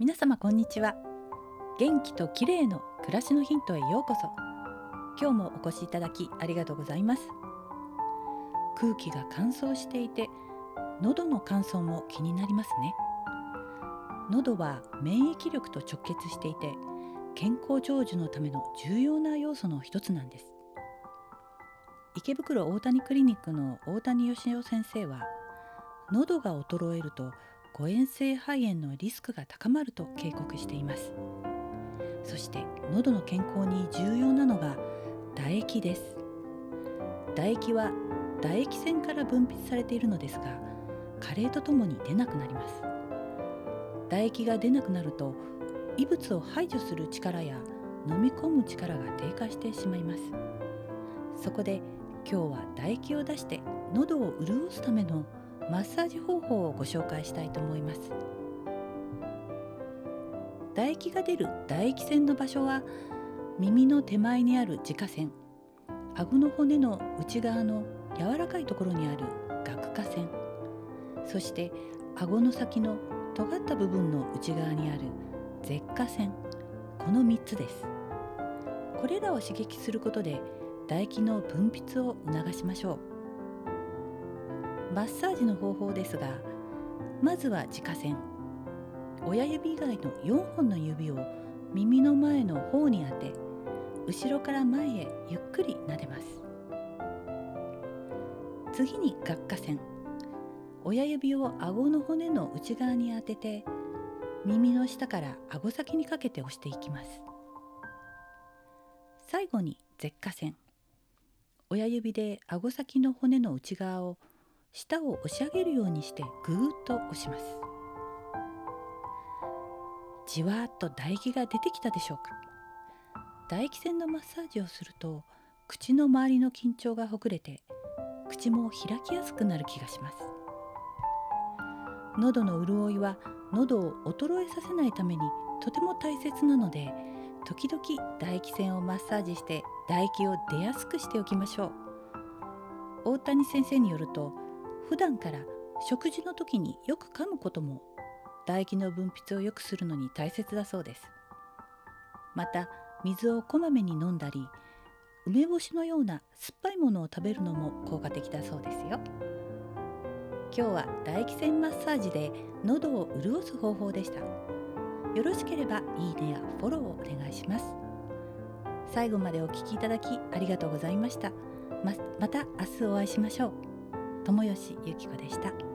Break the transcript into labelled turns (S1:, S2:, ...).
S1: 皆様こんにちは。元気と綺麗の暮らしのヒントへようこそ。今日もお越しいただきありがとうございます。空気が乾燥していて喉の乾燥も気になりますね。喉は免疫力と直結していて健康長寿のための重要な要素の一つなんです。池袋大谷クリニックの大谷義雄先生は喉が衰えると誤嚥性肺炎のリスクが高まると警告しています。そして喉の健康に重要なのが唾液です。唾液は唾液腺から分泌されているのですが加齢とともに出なくなります。唾液が出なくなると異物を排除する力や飲み込む力が低下してしまいます。そこで今日は唾液を出して喉を潤すためのマッサージ方法をご紹介したいと思います。唾液が出る唾液腺の場所は耳の手前にある耳下腺顎の骨の内側の柔らかいところにある顎下腺そして顎の先の尖った部分の内側にある舌下腺この3つです。これらを刺激することで唾液の分泌を促しましょう。マッサージの方法ですがまずは自家線親指以外の4本の指を耳の前の方に当て後ろから前へゆっくり撫でます。次に顎下線。親指を顎の骨の内側に当てて耳の下から顎先にかけて押していきます。最後に舌下線。親指で顎先の骨の内側を舌を押し上げるようにしてぐーっと押します。じわーっと唾液が出てきたでしょうか。唾液腺のマッサージをすると口の周りの緊張がほぐれて口も開きやすくなる気がします。喉の潤いは喉を衰えさせないためにとても大切なので時々唾液腺をマッサージして唾液を出やすくしておきましょう。大谷先生によると普段から食事の時によく噛むことも唾液の分泌を良くするのに大切だそうです。また水をこまめに飲んだり梅干しのような酸っぱいものを食べるのも効果的だそうですよ。今日は唾液腺マッサージで喉を潤す方法でした。よろしければいいねやフォローをお願いします。最後までお聞きいただきありがとうございました。ままた明日お会いしましょう。友吉ゆき子でした。